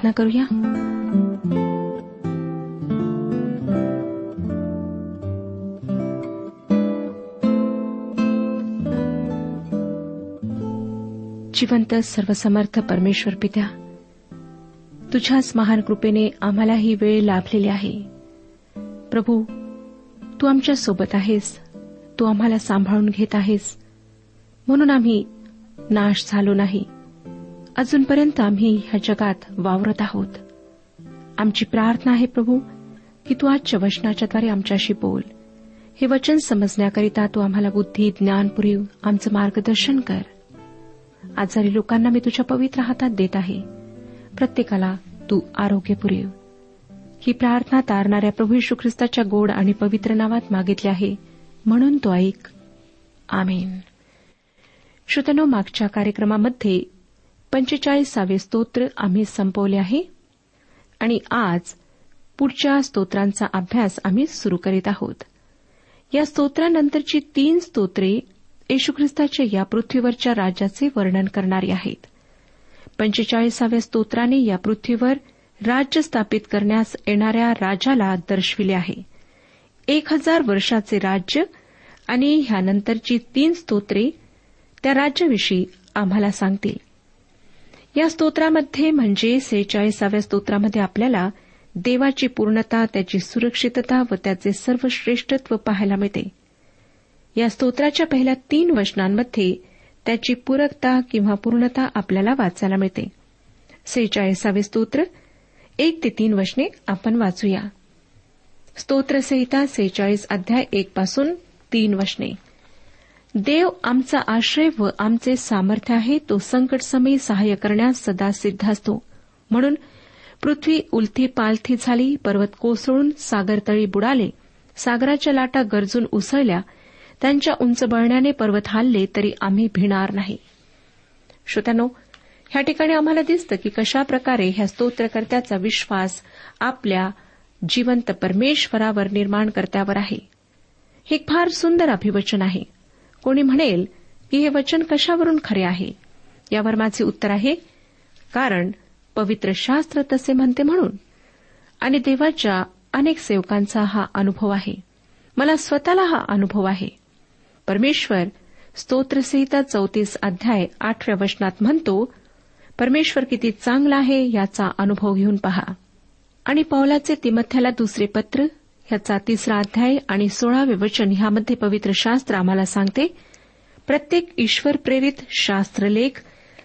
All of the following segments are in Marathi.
प्रार्थना करूया. जिवंत सर्वसमर्थ परमेश्वर पित्या तुझ्याच महान कृपेने आम्हाला ही वेळ लाभलेली आहे. प्रभू तू आमच्यासोबत आहेस. तू आम्हाला सांभाळून घेत आहेस. म्हणून आम्ही नाश झालो नाही. अजूनपर्यंत आम्ही ह्या जगात वावरत आहोत. आमची प्रार्थना आहे प्रभू की तू आजच्या वचनाच्याद्वारे आमच्याशी बोल. हे वचन समजण्याकरिता तू आम्हाला बुद्धी ज्ञान पुरीव आमचं मार्गदर्शन कर. आजारी लोकांना मी तुझ्या पवित्र हातात देत आहे. प्रत्येकाला तू आरोग्य पुरेव. ही प्रार्थना तारणाऱ्या प्रभू यशू ख्रिस्ताच्या गोड आणि पवित्र नावात मागितली आहे. म्हणून तो ऐक. आमेन. श्रोतनो मागच्या कार्यक्रमामध्ये पंचेचाळीसावे स्तोत्र आम्ही संपवले आहे. आणि आज पुढच्या स्तोत्रांचा अभ्यास आम्ही सुरू करीत आहोत. या स्तोत्रानंतरची तीन स्तोत्रे येशू ख्रिस्ताच्या या पृथ्वीवरच्या राज्याचे वर्णन करणारी आहेत. पंचेचाळीसाव्या स्तोत्राने या पृथ्वीवर राज्य स्थापित करण्यास येणाऱ्या राजाला दर्शविले आहे. एक हजार वर्षाचे राज्य आणि ह्यानंतरची तीन स्तोत्रे त्या राज्याविषयी आम्हाला सांगतील. या स्तोत्रामध्ये म्हणजे सेहेचाळीसाव्या स्तोत्रामध्ये आपल्याला देवाची पूर्णता त्याची सुरक्षितता व त्याचे सर्व श्रेष्ठत्व पाहायला मिळते. या स्तोत्राच्या पहिल्या तीन वचनांमध्ये त्याची पूरकता किंवा पूर्णता आपल्याला वाचायला मिळते. सेहेचाळीसावे स्तोत्र एक ते तीन वचने आपण वाचूया. स्तोत्रसहिता सेहेचाळीस अध्याय एक पासून तीन वचने. देव आमचा आश्रय व आमचे सामर्थ्य आहे तो संकटसमयी सहाय्य करण्यास सदा सिद्ध असतो. म्हणून पृथ्वी उलथी पालथी झाली पर्वत कोसळून सागरतळी बुडाले सागराच्या लाटा गरजून उसळल्या त्यांच्या उंच बळण्याने पर्वत हालले तरी आम्ही भिणार नाही. श्रोत्यानो ह्या ठिकाणी आम्हाला दिसतं की कशा प्रकारे ह्या स्तोत्रकर्त्याचा विश्वास आपल्या जिवंत परमेश्वरावर निर्माणकर्त्यावर आहे. हे फार सुंदर अभिवचन आहे. कोणी म्हणेल की हे वचन कशावरून खरे आहे? यावर माझे उत्तर आहे कारण पवित्र शास्त्र तसे म्हणते म्हणून. आणि देवाच्या अनेक सेवकांचा हा अनुभव आहे. मला स्वतःला हा अनुभव आहे. परमेश्वर स्तोत्रसहिता चौतीस अध्याय आठव्या वचनात म्हणतो परमेश्वर किती चांगला आहे याचा अनुभव घेऊन पहा. आणि पौलाचे तिमथ्याला दुसरे पत्र ह्याचा तिसरा अध्याय आणि सोळावे वचन ह्यामध्ये पवित्र शास्त्र आम्हाला सांगते. प्रत्येक ईश्वर प्रेरित शास्त्रलेख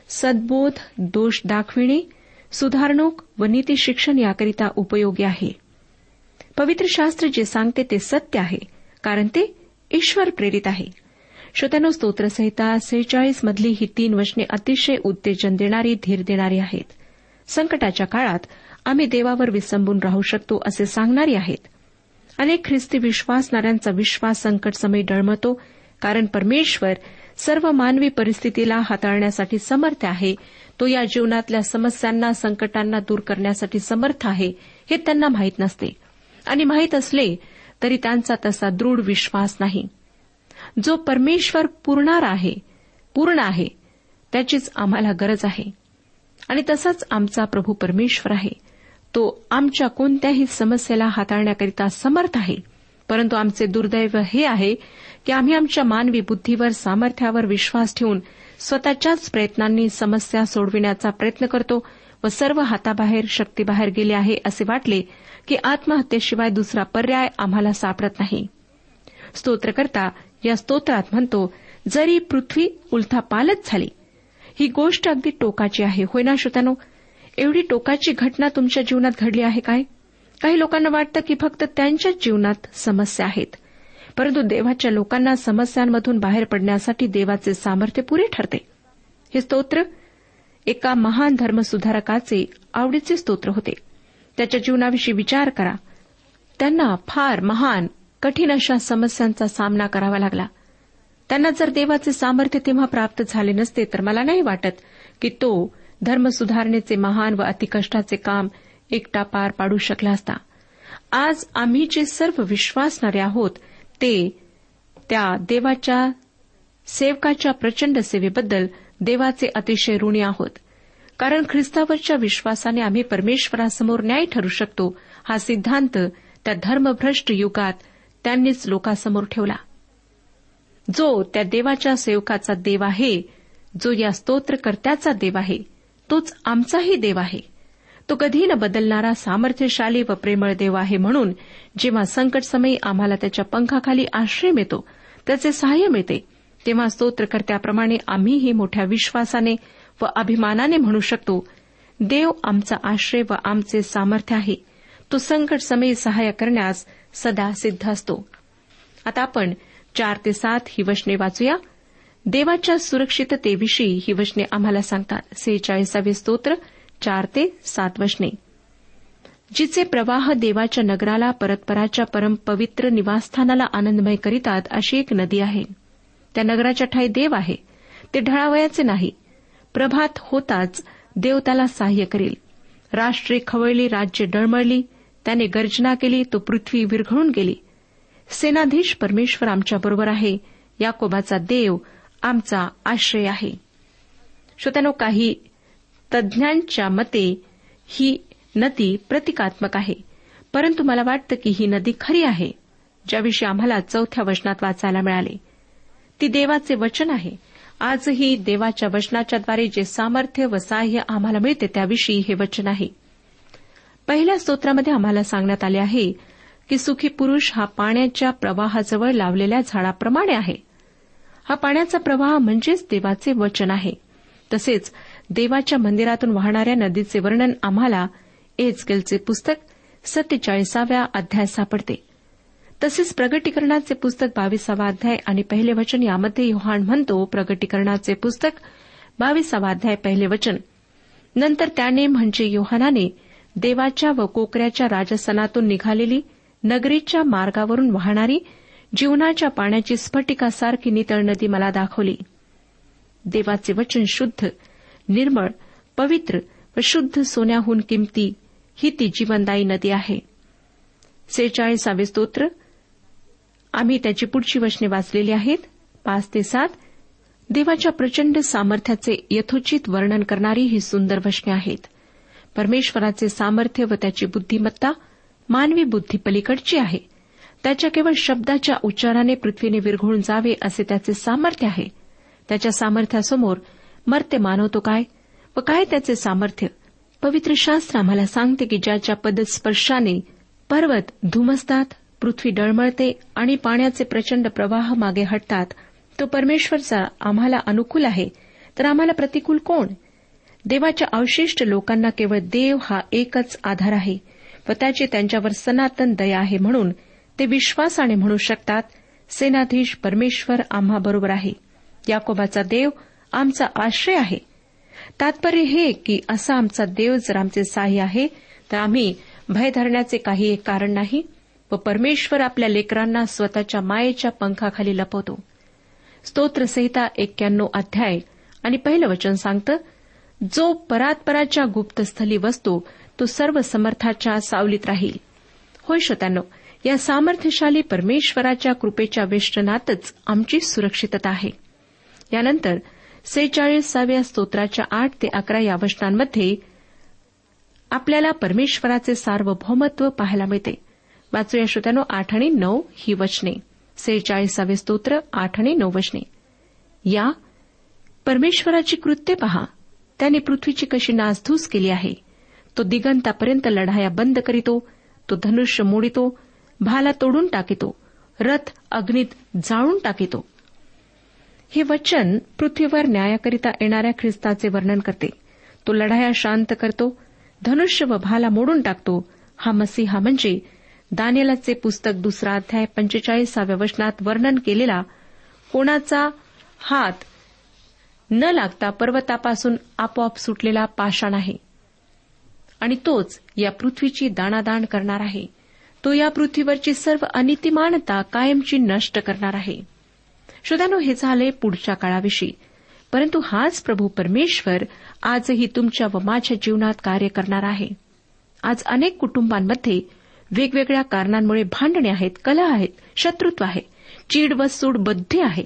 सद्बोध दोष दाखविणे सुधारणूक व नीती शिक्षण याकरिता उपयोगी आहे. पवित्र शास्त्र जे सांगते ते सत्य आहे कारण ते ईश्वर प्रेरित आहे. श्रोत्यानो स्तोत्रसहिता सेहेचाळीस मधली ही तीन वचने अतिशय उत्तेजन देणारी धीर देणारी आहेत. संकटाच्या काळात आम्ही देवावर विसंबून राहू शकतो असे सांगणारी आहेत. अनेक ख्रिस्ती विश्वासणाऱ्यांचा विश्वास संकटसमयी डळमतो कारण परमेश्वर सर्व मानवी परिस्थितीला हाताळण्यासाठी समर्थ आहे. तो या जीवनातल्या समस्यांना संकटांना दूर करण्यासाठी समर्थ आहे हे त्यांना माहीत नसते. आणि माहीत असले तरी त्यांचा तसा दृढ विश्वास नाही. जो परमेश्वर पुरणार आहे पूर्ण आहे त्याचीच आम्हाला गरज आहे. आणि तसाच आमचा प्रभू परमेश्वर आहे. तो आमच्या कोणत्याही समस्येला हाताळण्याकरिता समर्थ आहे. परंतु आमचे दुर्दैव हे आहे की आम्ही आमच्या मानवी बुद्धीवर सामर्थ्यावर विश्वास ठेवून स्वतःच्याच प्रयत्नांनी समस्या सोडविण्याचा प्रयत्न करतो व सर्व हाताबाहेर शक्तीबाहेर गेले आहे असे वाटले की आत्महत्येशिवाय दुसरा पर्याय आम्हाला सापडत नाही. स्तोत्रकर्ता या स्तोत्रात म्हणतो जरी पृथ्वी उलथापालच झाली ही गोष्ट अगदी टोकाची आहे. होय ना श्रोत्यानो? एवढी टोकाची घटना तुमच्या जीवनात घडली आहे काय? काही लोकांना वाटतं की फक्त त्यांच्याच जीवनात समस्या आहेत. परंतु देवाच्या लोकांना समस्यांमधून बाहेर पडण्यासाठी देवाचे सामर्थ्य पुरे ठरते. हे स्तोत्र एका महान धर्मसुधारकाचे आवडीचे स्तोत्र होते. त्याच्या जीवनाविषयी विचार करा. त्यांना फार महान कठीण अशा समस्यांचा सामना करावा लागला. त्यांना जर देवाचे सामर्थ्य तेव्हा प्राप्त झाले नसते तर मला नाही वाटत की तो धर्मसुधारणेचे महान व अतिकष्टाचे काम एकटा पार पाडू शकला असता. आज आम्ही जे सर्व विश्वासणारे आहोत ते त्या देवाच्या सेवकाच्या प्रचंड सेवेबद्दल देवाचे अतिशय ऋणी आहोत. कारण ख्रिस्तावरच्या विश्वासाने आम्ही परमेश्वरासमोर न्याय ठरू शकतो हा सिद्धांत त्या धर्मभ्रष्ट युगात त्यांनीच लोकांसमोर ठेवला. जो त्या देवाच्या सेवकाचा देव आहे जो या स्तोत्रकर्त्याचा देव आहे तोच आमचाही देव आहे. तो कधी न बदलणारा सामर्थ्यशाली व प्रेमळ देव आहे म्हणून जेव्हा संकटसमयी आम्हाला त्याच्या पंखाखाली आश्रय मिळतो त्याचे सहाय्य मिळते तेव्हा स्तोत्रकर्त्याप्रमाणे आम्हीही मोठ्या विश्वासाने व अभिमानाने म्हणू शकतो देव आमचा आश्रय व आमचे सामर्थ्य आहे. तो संकटसमयी सहाय्य करण्यास सदा सिद्ध असतो. आता आपण चार ते सात ही वचने वाचूया. देवाच्या सुरक्षिततेविषयी ही वचने आम्हाला सांगतात. सेहेचाळीसावे स्तोत्र चार ते सात वचने. जिचे प्रवाह देवाच्या नगराला परतपराच्या परमपवित्र निवासस्थानाला आनंदमय करीतात अशी एक नदी आहे. त्या नगराच्या ठाई देव आहे. ते ढळावयाचे नाही. प्रभात होताच देव त्याला सहाय्य करेल. राष्ट्रे खवळली राज्य डळमळली त्याने गर्जना केली तो पृथ्वी विरघळून गेली. सेनाधीश परमेश्वर आमच्याबरोबर आहे. याकोबाचा देव आमचा आश्रय आहे. श्रोत्यानो काही तज्ज्ञांच्या मते ही नदी प्रतिकात्मक आहे. परंतु मला वाटतं की ही नदी खरी आहे ज्याविषयी आम्हाला चौथ्या वचनात वाचायला मिळाले. ती देवाचे वचन आहे. आजही देवाच्या वचनाच्याद्वारे जे सामर्थ्य व साह्य आम्हाला मिळते त्याविषयी हे वचन आहे. पहिल्या स्तोत्रामध्ये आम्हाला सांगण्यात आले आहे की सुखी पुरुष हा पाण्याच्या प्रवाहाजवळ लावलेल्या झाडाप्रमाणे आहे. हा पाण्याचा प्रवाह म्हणजेच देवाचे वचन आहे. तसेच देवाच्या मंदिरातून वाहणाऱ्या नदीचे वर्णन आम्हाला एजकेलचे पुस्तक सत्तेचाळीसाव्या अध्याय सापडते. तसेच प्रगटीकरणाचे पुस्तक बावीसावा अध्याय आणि पहिले वचन यामध्ये योहान म्हणतो प्रगटीकरणाचे पुस्तक बावीसावा अध्याय पहिले वचन. नंतर त्याने म्हणजे योहानाने देवाच्या व कोकऱ्याच्या राजस्थानातून निघालेली नगरीच्या मार्गावरून वाहणारी जीवनाच्या पाण्याची स्फटिकासारखी नितळ नदी मला दाखवली. देवाचे वचन शुद्ध निर्मळ पवित्र व शुद्ध सोन्याहून किमती ही ती जीवनदायी नदी आहे. सेहेचाळीसावे स्तोत्र. आम्ही त्याची पुढची वचने वाचलेली आहेत. पाच ते सात. देवाच्या प्रचंड सामर्थ्याचे यथोचित वर्णन करणारी ही सुंदर वचने आहेत. परमेश्वराचे सामर्थ्य व त्याची बुद्धिमत्ता मानवी बुद्धी पलीकडची आहे. त्याच्या केवळ शब्दाच्या उच्चाराने पृथ्वीने विरघळून जावे असे त्याचे सामर्थ्य आहे. त्याच्या सामर्थ्यासमोर मर्त्य मानवतो काय व काय त्याचे सामर्थ्य? पवित्र शास्त्र आम्हाला सांगते की ज्याच्या पदस्पर्शाने पर्वत धुमसतात पृथ्वी डळमळते आणि पाण्याचे प्रचंड प्रवाह मागे हटतात तो परमेश्वरचा आम्हाला अनुकूल आहे. तर आम्हाला प्रतिकूल कोण? देवाच्या अवशिष्ट लोकांना केवळ देव हा एकच आधार आहे व त्याची त्यांच्यावर सनातन दया आहे म्हणून ते विश्वासाने म्हणू शकतात सेनाधीश परमेश्वर आम्हाबरोबर आहे. याकोबाचा देव आमचा आश्रय आहे. तात्पर्य हे की असा आमचा देव जर आमचे साह्य आहे तर आम्ही भय धरण्याचे काही एक कारण नाही व परमेश्वर आपल्या लेकरांना स्वतःच्या मायेच्या पंखाखाली लपवतो. स्तोत्रसहिता एक्क्याण्णव अध्याय आणि पहिलं वचन सांगतं जो परात्पराच्या गुप्तस्थली वसतो तो सर्व समर्थाच्या सावलीत राहील. होय श्रोत्यानो या सामर्थ्यशाली परमेश्वराच्या कृपेच्या वेष्टनातच आमची सुरक्षितता आहे. यानंतर सेहेचाळीसाव्या स्तोत्राच्या आठ ते अकरा या वचनांमध्ये आपल्याला परमेश्वराचे सार्वभौमत्व पाहायला मिळते. वाचूया श्रोत्यानो आठ आणि नऊ ही वचने. सेहेचाळीसावे स्तोत्र आठ आणि नऊ वचने. या परमेश्वराची कृत्य पहा. त्याने पृथ्वीची कशी नासधूस केली आहे. तो दिगंतापर्यंत लढाया बंद करीतो. तो धनुष्य मोडितो. भाला तोडून टाकितो. रथ अग्नीत जाळून टाकितो. हे वचन पृथ्वीवर न्यायाकरिता येणाऱ्या ख्रिस्ताचे वर्णन करते. तो लढाया शांत करतो. धनुष्य व भाला मोडून टाकतो. हा मसीहा म्हणजे दानियलाचे पुस्तक दुसरा अध्याय पंचेचाळीसाव्या वचनात वर्णन केलेला कोणाचा हात न लागता पर्वतापासून आपोआप सुटलेला पाषाण आहे. आणि तोच या पृथ्वीची दाणादाण करणार आहे. तो या पृथ्वीवरची सर्व अनितिमानता कायमची नष्ट करणार आहे. श्रोत्यानो हे झाले पुढच्या काळाविषयी. परंतु हाच प्रभू परमेश्वर आजही तुमच्या व माझ्या जीवनात कार्य करणार आहे. आज अनेक कुटुंबांमध्ये वेगवेगळ्या कारणांमुळे भांडणे आहेत कलह आहेत शत्रुत्व आहे चीड व सूड बद्धी आहे.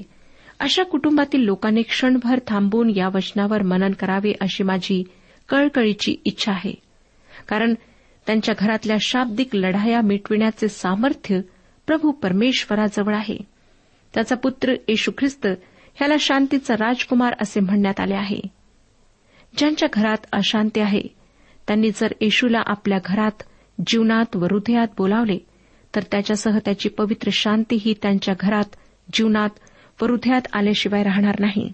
अशा कुटुंबातील लोकांनी क्षणभर थांबून या वचनावर मनन करावे अशी माझी कळकळीची इच्छा आहे. कारण त्यांच्या घरातल्या शाब्दिक लढाया मिटविण्याचे सामर्थ्य प्रभू परमेश्वराजवळ आहे. त्याचा पुत्र येशू ख्रिस्त ह्याला शांतीचा राजकुमार असे म्हणण्यात आले आहे. ज्यांच्या घरात अशांती आहे त्यांनी जर येशूला आपल्या घरात जीवनात व हृदयात बोलावले तर त्याच्यासह त्याची पवित्र शांती ही त्यांच्या घरात जीवनात व हृदयात आल्याशिवाय राहणार नाही.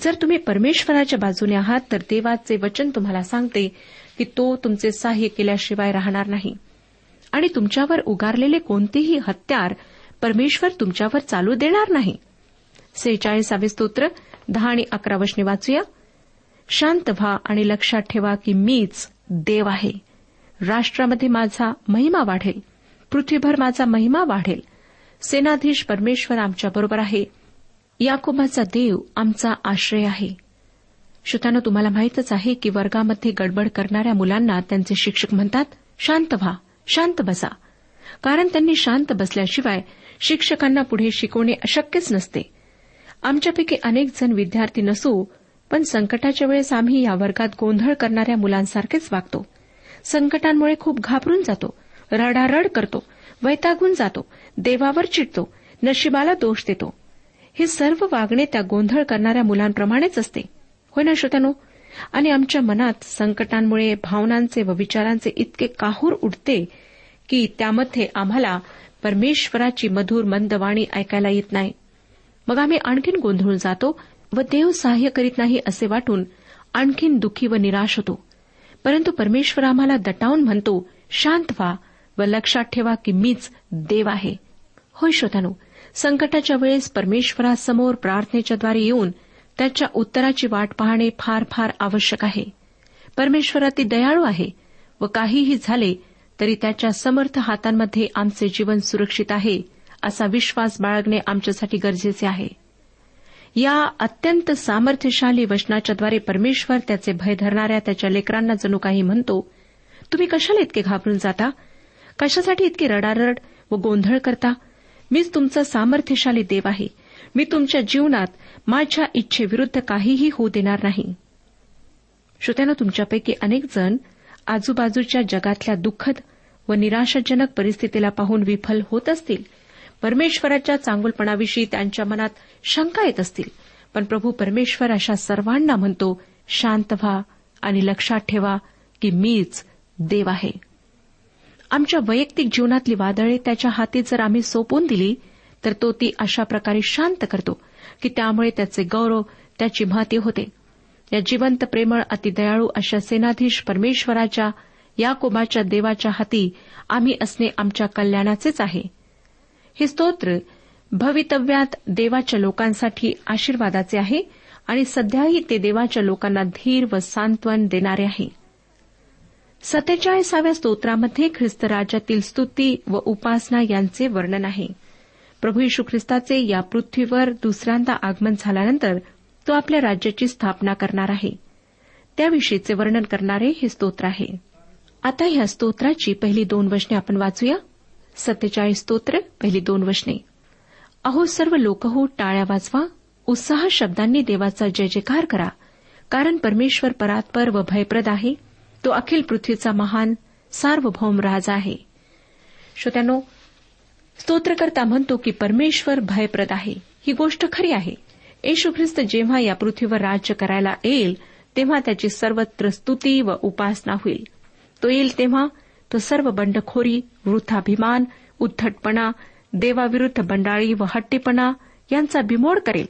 जर तुम्ही परमेश्वराच्या बाजूने आहात तर देवाचे वचन तुम्हाला सांगते की तो तुमचे सहाय्य केल्याशिवाय राहणार नाही. आणि तुमच्यावर उगारलेले कोणतेही हत्यार परमेश्वर तुमच्यावर चालू देणार नाही. सेहेचाळीसावे स्तोत्र दहा आणि अकरा वशने वाचूया. शांत व्हा आणि लक्षात ठेवा की मीच देव आहे. राष्ट्रामध्ये माझा महिमा वाढेल. पृथ्वीभर माझा महिमा वाढेल. सेनाधीश परमेश्वर आमच्याबरोबर आहे. याकोबाचा देव आमचा आश्रय आहे. श्रोत्यानं तुम्हाला माहीतच आहे की वर्गामध्ये गडबड करणाऱ्या मुलांना त्यांचे शिक्षक म्हणतात शांत व्हा शांत बसा. कारण त्यांनी शांत बसल्याशिवाय शिक्षकांना पुढे शिकवणे अशक्यच नसते. आमच्यापैकी अनेक जण विद्यार्थी नसू पण संकटाच्या वेळेस आम्ही या वर्गात गोंधळ करणाऱ्या मुलांसारखेच वागतो. संकटांमुळे खूप घाबरून जातो रडारड करतो वैतागून जातो देवावर चिडतो नशिबाला दोष देतो. हे सर्व वागणे त्या गोंधळ करणाऱ्या मुलांप्रमाणेच असते. होय ना श्रोत्यानो? आणि आमच्या मनात संकटांमुळे भावनांचे व विचारांचे इतके काहूर उडते की त्यामध्ये आम्हाला परमेश्वराची मधुर मंदवाणी ऐकायला येत नाही. मग आम्ही आणखीन गोंधळून जातो व देव सहाय्य करीत नाही असे वाटून आणखीन दुःखी व निराश होतो. परंतु परमेश्वर आम्हाला दटावून म्हणतो शांत व्हा व लक्षात ठेवा की मीच देव आहे. होय श्रोतानो संकटाच्या वेळेस परमेश्वरासमोर प्रार्थनेच्याद्वारे येऊन त्याच्या उत्तराची वाट पाहणे फार फार आवश्यक आहे. परमेश्वर अति दयाळू आहे व काहीही झाले तरी त्याच्या समर्थ हातांमध्ये आमचे जीवन सुरक्षित आहे असा विश्वास बाळगणे आमच्यासाठी गरजेचे आहे. या अत्यंत सामर्थ्यशाली वचनाच्याद्वारे परमेश्वर त्याचे भय धरणाऱ्या त्याच्या लेकरांना जणू काही म्हणतो तुम्ही कशाला इतके घाबरून जाता? कशासाठी इतकी रडारड व गोंधळ करता? मीच तुमचा सामर्थ्यशाली देव आहे. मी तुमच्या जीवनात माझ्या इच्छेविरुद्ध काहीही होऊ देणार नाही. श्रोत्यानं तुमच्यापैकी अनेक जण आजूबाजूच्या जगातल्या दुःखद व निराशाजनक परिस्थितीला पाहून विफल होत असतील. परमेश्वराच्या चांगुलपणाविषयी त्यांच्या मनात शंका येत असतील. पण प्रभू परमेश्वर अशा सर्वांना म्हणतो शांत व्हा आणि लक्षात ठेवा की मीच देव आहे. आमच्या वैयक्तिक जीवनातली वादळे त्याच्या हाती जर आम्ही सोपून दिली तर तो ती अशा प्रकारे शांत करतो की त्यामुळे त्याचे गौरव त्याची महती होते. या जिवंत प्रेमळ अतिदयाळू अशा सेनाधीश परमेश्वराच्या या याकोबाच्या देवाच्या हाती आम्ही असणे आमच्या कल्याणाचेच आहे. हे स्तोत्र भवितव्यात देवाच्या लोकांसाठी आशीर्वादाचे आहे आणि सध्याही ते देवाच्या लोकांना धीर व सांत्वन देणारे आहे. सत्तेचाळीसाव्या स्तोत्रामध्ये ख्रिस्त राज्यातील स्तुती व उपासना यांचे वर्णन आहे. प्रभू यशू ख्रिस्ताचे या पृथ्वीवर दुसऱ्यांदा आगमन झाल्यानंतर तो आपल्या राज्याची स्थापना करणार आहे. त्याविषयीचे वर्णन करणारे हे स्तोत्र आहे. आता या स्तोत्राची पहिली दोन वचने आपण वाचूया. सत्तेचाळीस स्तोत्र पहिली दोन वचने. अहो सर्व लोक हो टाळ्या वाजवा. उत्साह शब्दांनी देवाचा जय जयकार करा. कारण परमेश्वर परात्पर व भयप्रद आहे. तो अखिल पृथ्वीचा महान सार्वभौम राजा आहे. श्रोत्यानो स्तोत्रकर्ता म्हणतो की परमेश्वर भयप्रद आहे. ही गोष्ट खरी आहे. येशू ख्रिस्त जेव्हा या पृथ्वीवर राज्य करायला येईल तेव्हा त्याची सर्वत्र स्तुती व उपासना होईल. तो येईल तेव्हा तो सर्व बंडखोरी वृथाभिमान उद्धटपणा देवाविरुद्ध बंडाळी व हट्टीपणा यांचा बिमोड करेल.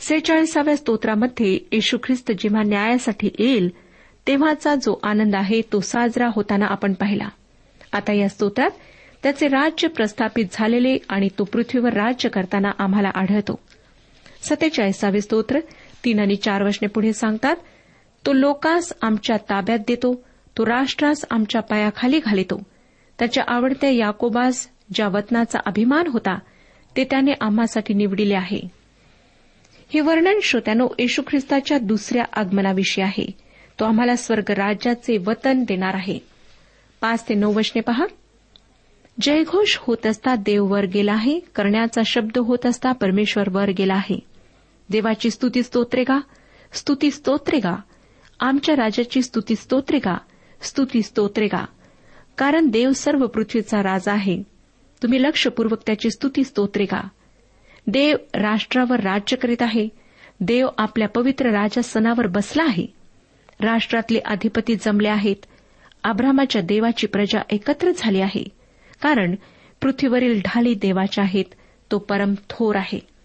सेहेचाळीसाव्या स्तोत्रामध्ये येशू ख्रिस्त जेव्हा न्यायासाठी येईल तेव्हाचा जो आनंद आहे तो साजरा होताना आपण पाहिला. आता या स्तोत्रात त्याचे राज्य प्रस्थापित झालेले आणि तो पृथ्वीवर राज्य करताना आम्हाला आढळतो. सत्तेचाळीसावे स्तोत्र तीन आणि चार वचने पुढे सांगतात तो लोकास आमच्या ताब्यात देतो तो राष्ट्रास आमच्या पायाखाली घालितो. त्याच्या आवडत्या याकोबास ज्या वतनाचा अभिमान होता ते त्याने आम्हासाठी निवडिले आहे. हे वर्णन श्रोत्यानो येशू ख्रिस्ताच्या दुसऱ्या आगमनाविषयी आहे. तो आम्हाला स्वर्ग राज्याचे वतन देणार आहे. पाच ते नऊ वचने पहा. जयघोष होत असता देव वर गेला आहे करण्याचा शब्द होत असता परमेश्वर वर गेला आहे. देवाची स्तुती स्तोत्रे गा स्तुती स्तोत्रे गा. आमच्या राजाची स्तुती स्तोत्रे गा स्तुती स्तोत्रे गा. कारण देव सर्व पृथ्वीचा राजा आहे. तुम्ही लक्षपूर्वक त्याची स्तुती स्तोत्रे गा. देव राष्ट्रावर राज्य करीत आहे. देव आपल्या पवित्र राजासनावर बसला आहे. राष्ट्रातले अधिपती जमले आहेत. आब्रामाच्या देवाची प्रजा एकत्र झाली आहे. कारण पृथ्वीवरील ढाली देवाच्या आहेत तो परम थोर आहे.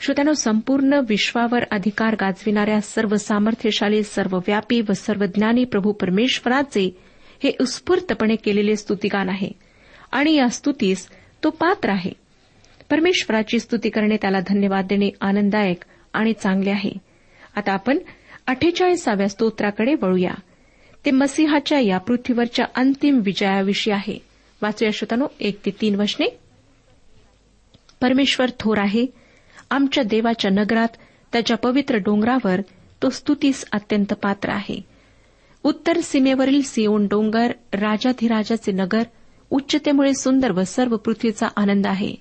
श्रोत्यानो संपूर्ण विश्वावर अधिकार गाजविणाऱ्या सर्व सामर्थ्यशाली सर्वव्यापी व सर्वज्ञानी प्रभू परमेश्वराचे हे उत्स्फूर्तपणे केलेले स्तुतिगान आहे. आणि या स्तुतीस तो पात्र आहे. परमेश्वराची स्तुती करणे त्याला धन्यवाद देणे आनंददायक आणि चांगले आहे. आता आपण अठ्ठेचाळीसाव्या स्तोत्राकडे वळूया. ते मसिहाच्या या पृथ्वीवरच्या अंतिम विजयाविषयी आहे. वाचूया श्रोतानो एक ते तीन वचने. परमेश्वर थोर आहे. आमच्या देवाच्या नगरात त्याच्या पवित्र डोंगरावर तो स्तुतीस अत्यंत पात्र आहे. उत्तर सीमेवरील सिओन डोंगर राजाधिराजाचे नगर उच्चतेमुळे सुंदर व सर्व पृथ्वीचा आनंद आहे.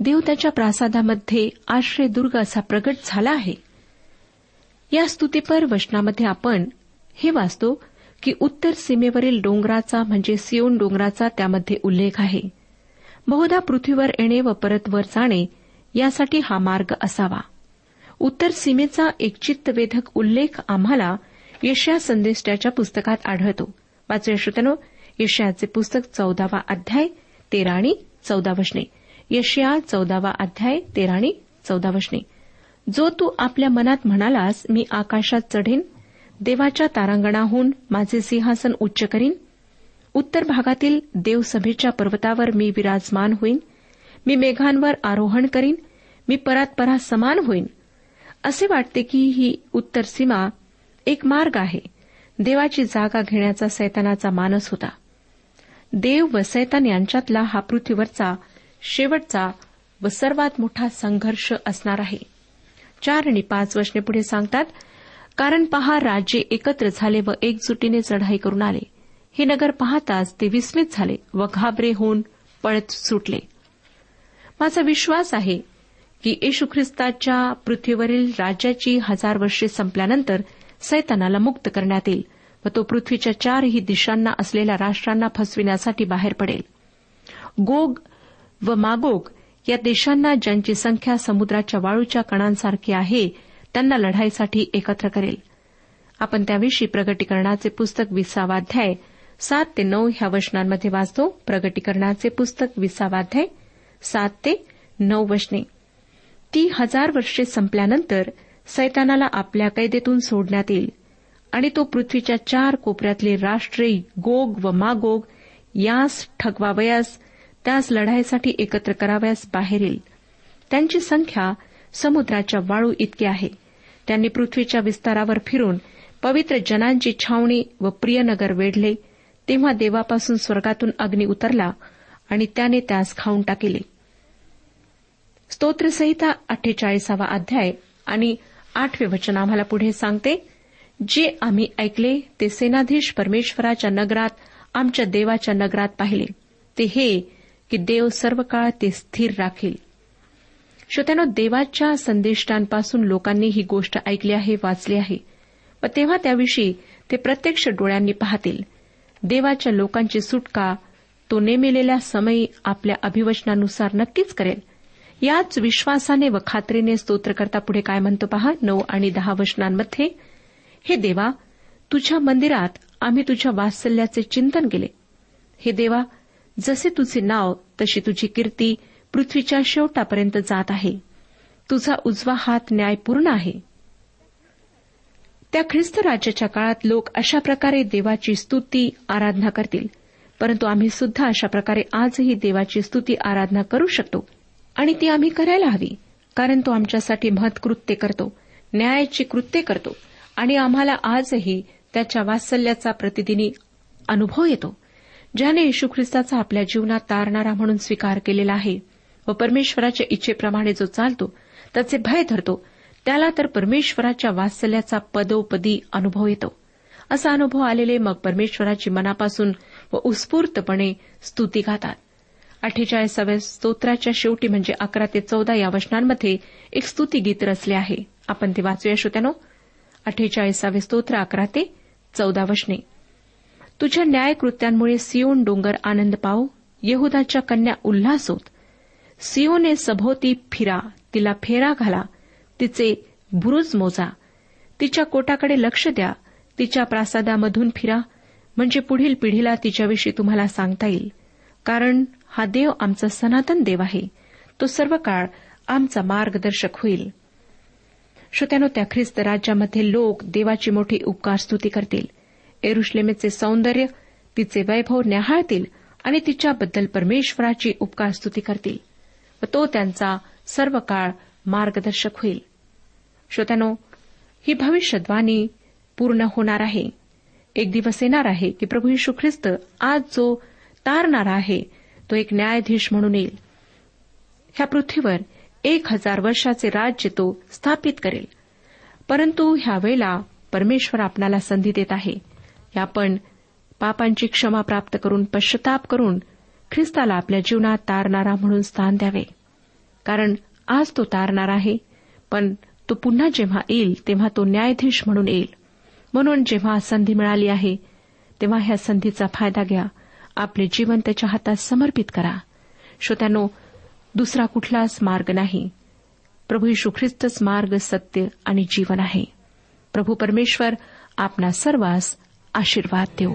देव त्याच्या प्रासादामध्ये आश्रय दुर्ग असा प्रगट झाला आहे. या स्तुतीपर वचनामध्ये आपण हे वाचतो की उत्तर सीमेवरील डोंगराचा म्हणजे सिओन डोंगराचा त्यामध्ये उल्लेख आहे. बहुधा पृथ्वीवर येणे व परत वर जाणे यासाठी हा मार्ग असावा. उत्तर सीमेचा एक चित्तवेधक उल्लेख आम्हाला यशया संदेष्ट्याच्या पुस्तकात आढळतो. वाचूया श्रोतनो यशयाचे पुस्तक चौदावा अध्याय तेरा आणि चौदा वशने. यशया चौदावा अध्याय तेरा आणि चौदा वशने. जो तू आपल्या मनात म्हणालास मी आकाशात चढेन देवाच्या तारांगणाहून माझे सिंहासन उच्च करीन. उत्तर भागातील देवसभेच्या पर्वतावर मी विराजमान होईन. मी मेघांवर आरोहण करीन. मी परात्परा समान होईन. असे वाटते की ही उत्तर सीमा एक मार्ग आहे. देवाची जागा घेण्याचा सैतानाचा मानस होता. देव व सैतान यांच्यातला हा पृथ्वीवरचा शेवटचा व सर्वात मोठा संघर्ष असणार आहे. चार आणि पाच वर्षने पुढे सांगतात कारण पहा राज्ये एकत्र झाले व एकजुटीने चढाई करून आले. हे नगर पाहताच ते विस्मित झाले व घाबरे होऊन पळत सुटले. माझा विश्वास आहे की येशू ख्रिस्ताच्या पृथ्वीवरील राज्याची हजार वर्षे संपल्यानंतर सैतानाला मुक्त करण्यात येईल व तो पृथ्वीच्या चारही दिशांना असलेल्या राष्ट्रांना फसविण्यासाठी बाहेर पडेल. गोग व मागोग या देशांना ज्यांची संख्या समुद्राच्या वाळूच्या कणांसारखी आहे त्यांना लढाईसाठी एकत्र करेल. आपण त्याविषयी प्रगटीकरणाचे पुस्तक विसावाध्याय सात ते नऊ ह्या वचनांमध्ये वाचतो. प्रगटीकरणाचे पुस्तक विसावाध्याय सात ते नऊ वचने. ती हजार वर्षे संपल्यानंतर सैतानाला आपल्या कैदेतून सोडण्यात येईल आणि तो पृथ्वीच्या चार कोपऱ्यातले राष्ट्रे गोग व मागोग यास ठगवावयास त्यास लढाईसाठी एकत्र करावयास बाहेर येईल. त्यांची संख्या समुद्राच्या वाळू इतकी आहे. त्यांनी पृथ्वीच्या विस्तारावर फिरून पवित्र जनांची छावणी व प्रियनगर वेढले. तेव्हा देवापासून स्वर्गातून अग्नी उतरला आणि त्याने त्यास खाऊन टाकिले. स्तोत्रसहिता अठ्ठेचाळीसावा अध्याय आणि आठवे वचन आम्हाला पुढे सांगते. जे आम्ही ऐकले ते सेनाधीश परमेश्वराच्या नगरात आमच्या देवाच्या नगरात पाहिले. ते हे की देव सर्व काळ ते स्थिर राखील. श्रोत्यानो देवाच्या संदेष्टांपासून लोकांनी ही गोष्ट ऐकली आहे वाचली आहे. व तेव्हा त्याविषयी ते प्रत्यक्ष डोळ्यांनी पाहतील. देवाच्या लोकांची सुटका तो नेमिलेल्या समयी आपल्या अभिवचनानुसार नक्कीच करेल. याच विश्वासाने व खात्रीने स्तोत्रकर्ता पुढे काय म्हणतो पहा? नऊ आणि दहा वचनांमध्ये हे देवा तुझ्या मंदिरात आम्ही तुझ्या वात्सल्याचे चिंतन केले. हे देवा जसे तुझे नाव तशी तुझी कीर्ती पृथ्वीच्या शेवटापर्यंत जात आहे. तुझा उजवा हात न्यायपूर्ण आहे. त्या ख्रिस्त राज्याच्या काळात लोक अशा प्रकारे देवाची स्तुती आराधना करतील. परंतु आम्ही सुद्धा अशा प्रकारे आजही देवाची स्तुती आराधना करू शकतो. आणि ती आम्ही करायला हवी कारण तो आमच्यासाठी महत्कृत्य करतो न्यायाची कृत्य करतो. आणि आम्हाला आजही त्याच्या वात्सल्याचा प्रतिदिनी अनुभव येतो ज्याने येशू ख्रिस्ताचा आपल्या जीवनात तारणारा म्हणून स्वीकार केलेला आहे. व परमेश्वराच्या इच्छेप्रमाणे जो चालतो त्याचे भय धरतो त्याला तर परमेश्वराच्या वात्सल्याचा पदोपदी अनुभव येतो. असा अनुभव आलेले मग परमेश्वराची मनापासून व उत्स्फूर्तपणे स्तुती गातात. अठ्ठेचाळीसाव्या स्तोत्राच्या शेवटी म्हणजे अकरा ते चौदा या वचनांमध्ये एक स्तुती गीत रचले आहे. आपण ते वाचूया श्रोत्यानो. अठ्ठेचाळीसावे स्तोत्र अकरा ते चौदा वचने. तुझ्या न्यायकृत्यांमुळे सियोन डोंगर आनंद पावो येहुदाच्या कन्या उल्हास होत सिओने सभोवती फिरा तिला फेरा घाला तिचे बुरुज मोजा. तिच्या कोटाकडे लक्ष द्या तिच्या प्रासादामधून फिरा म्हणजे पुढील पिढीला तिच्याविषयी तुम्हाला सांगता येईल. कारण हा देव आमचा सनातन देव आहे. तो सर्व काळ आमचा मार्गदर्शक होईल. श्रोत्यानो त्या ख्रिस्त राज्यामध्ये लोक देवाची मोठी उपकार स्तुती करतील. एरुश्लेमेचे सौंदर्य तिचे वैभव न्याहाळतील आणि तिच्याबद्दल परमेश्वराची उपकार स्तुती करतील. व तो त्यांचा सर्व काळ मार्गदर्शक होईल. श्रोत्यानो ही भविष्यद्वाणी पूर्ण होणार आहे. एक दिवस येणार आहे की प्रभू यशू ख्रिस्त आज जो तारणारा आहे तो एक न्यायाधीश म्हणून येईल. ह्या पृथ्वीवर एक हजार वर्षाचे राज्य तो स्थापित करेल. परंतु ह्यावेळेला परमेश्वर आपणाला संधी देत आहे. आपण पापांची क्षमा प्राप्त करून पश्चाताप करून ख्रिस्ताला आपल्या जीवनात तारणारा म्हणून स्थान द्यावे. कारण आज तो तारणार आहे पण तो पुन्हा जेव्हा येईल तेव्हा तो न्यायाधीश म्हणून येईल. म्हणून जेव्हा संधी मिळाली आहे तेव्हा ह्या संधीचा फायदा घ्या. आपले जीवन त्याच्या हातात समर्पित करा. श्रोत्यानो दुसरा कुठलाच मार्ग नाही. प्रभू यशू ख्रिस्तच मार्ग सत्य आणि जीवन आहे. प्रभू परमेश्वर आपणा सर्वांस आशीर्वाद देऊ.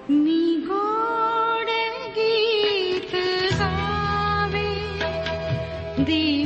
देवा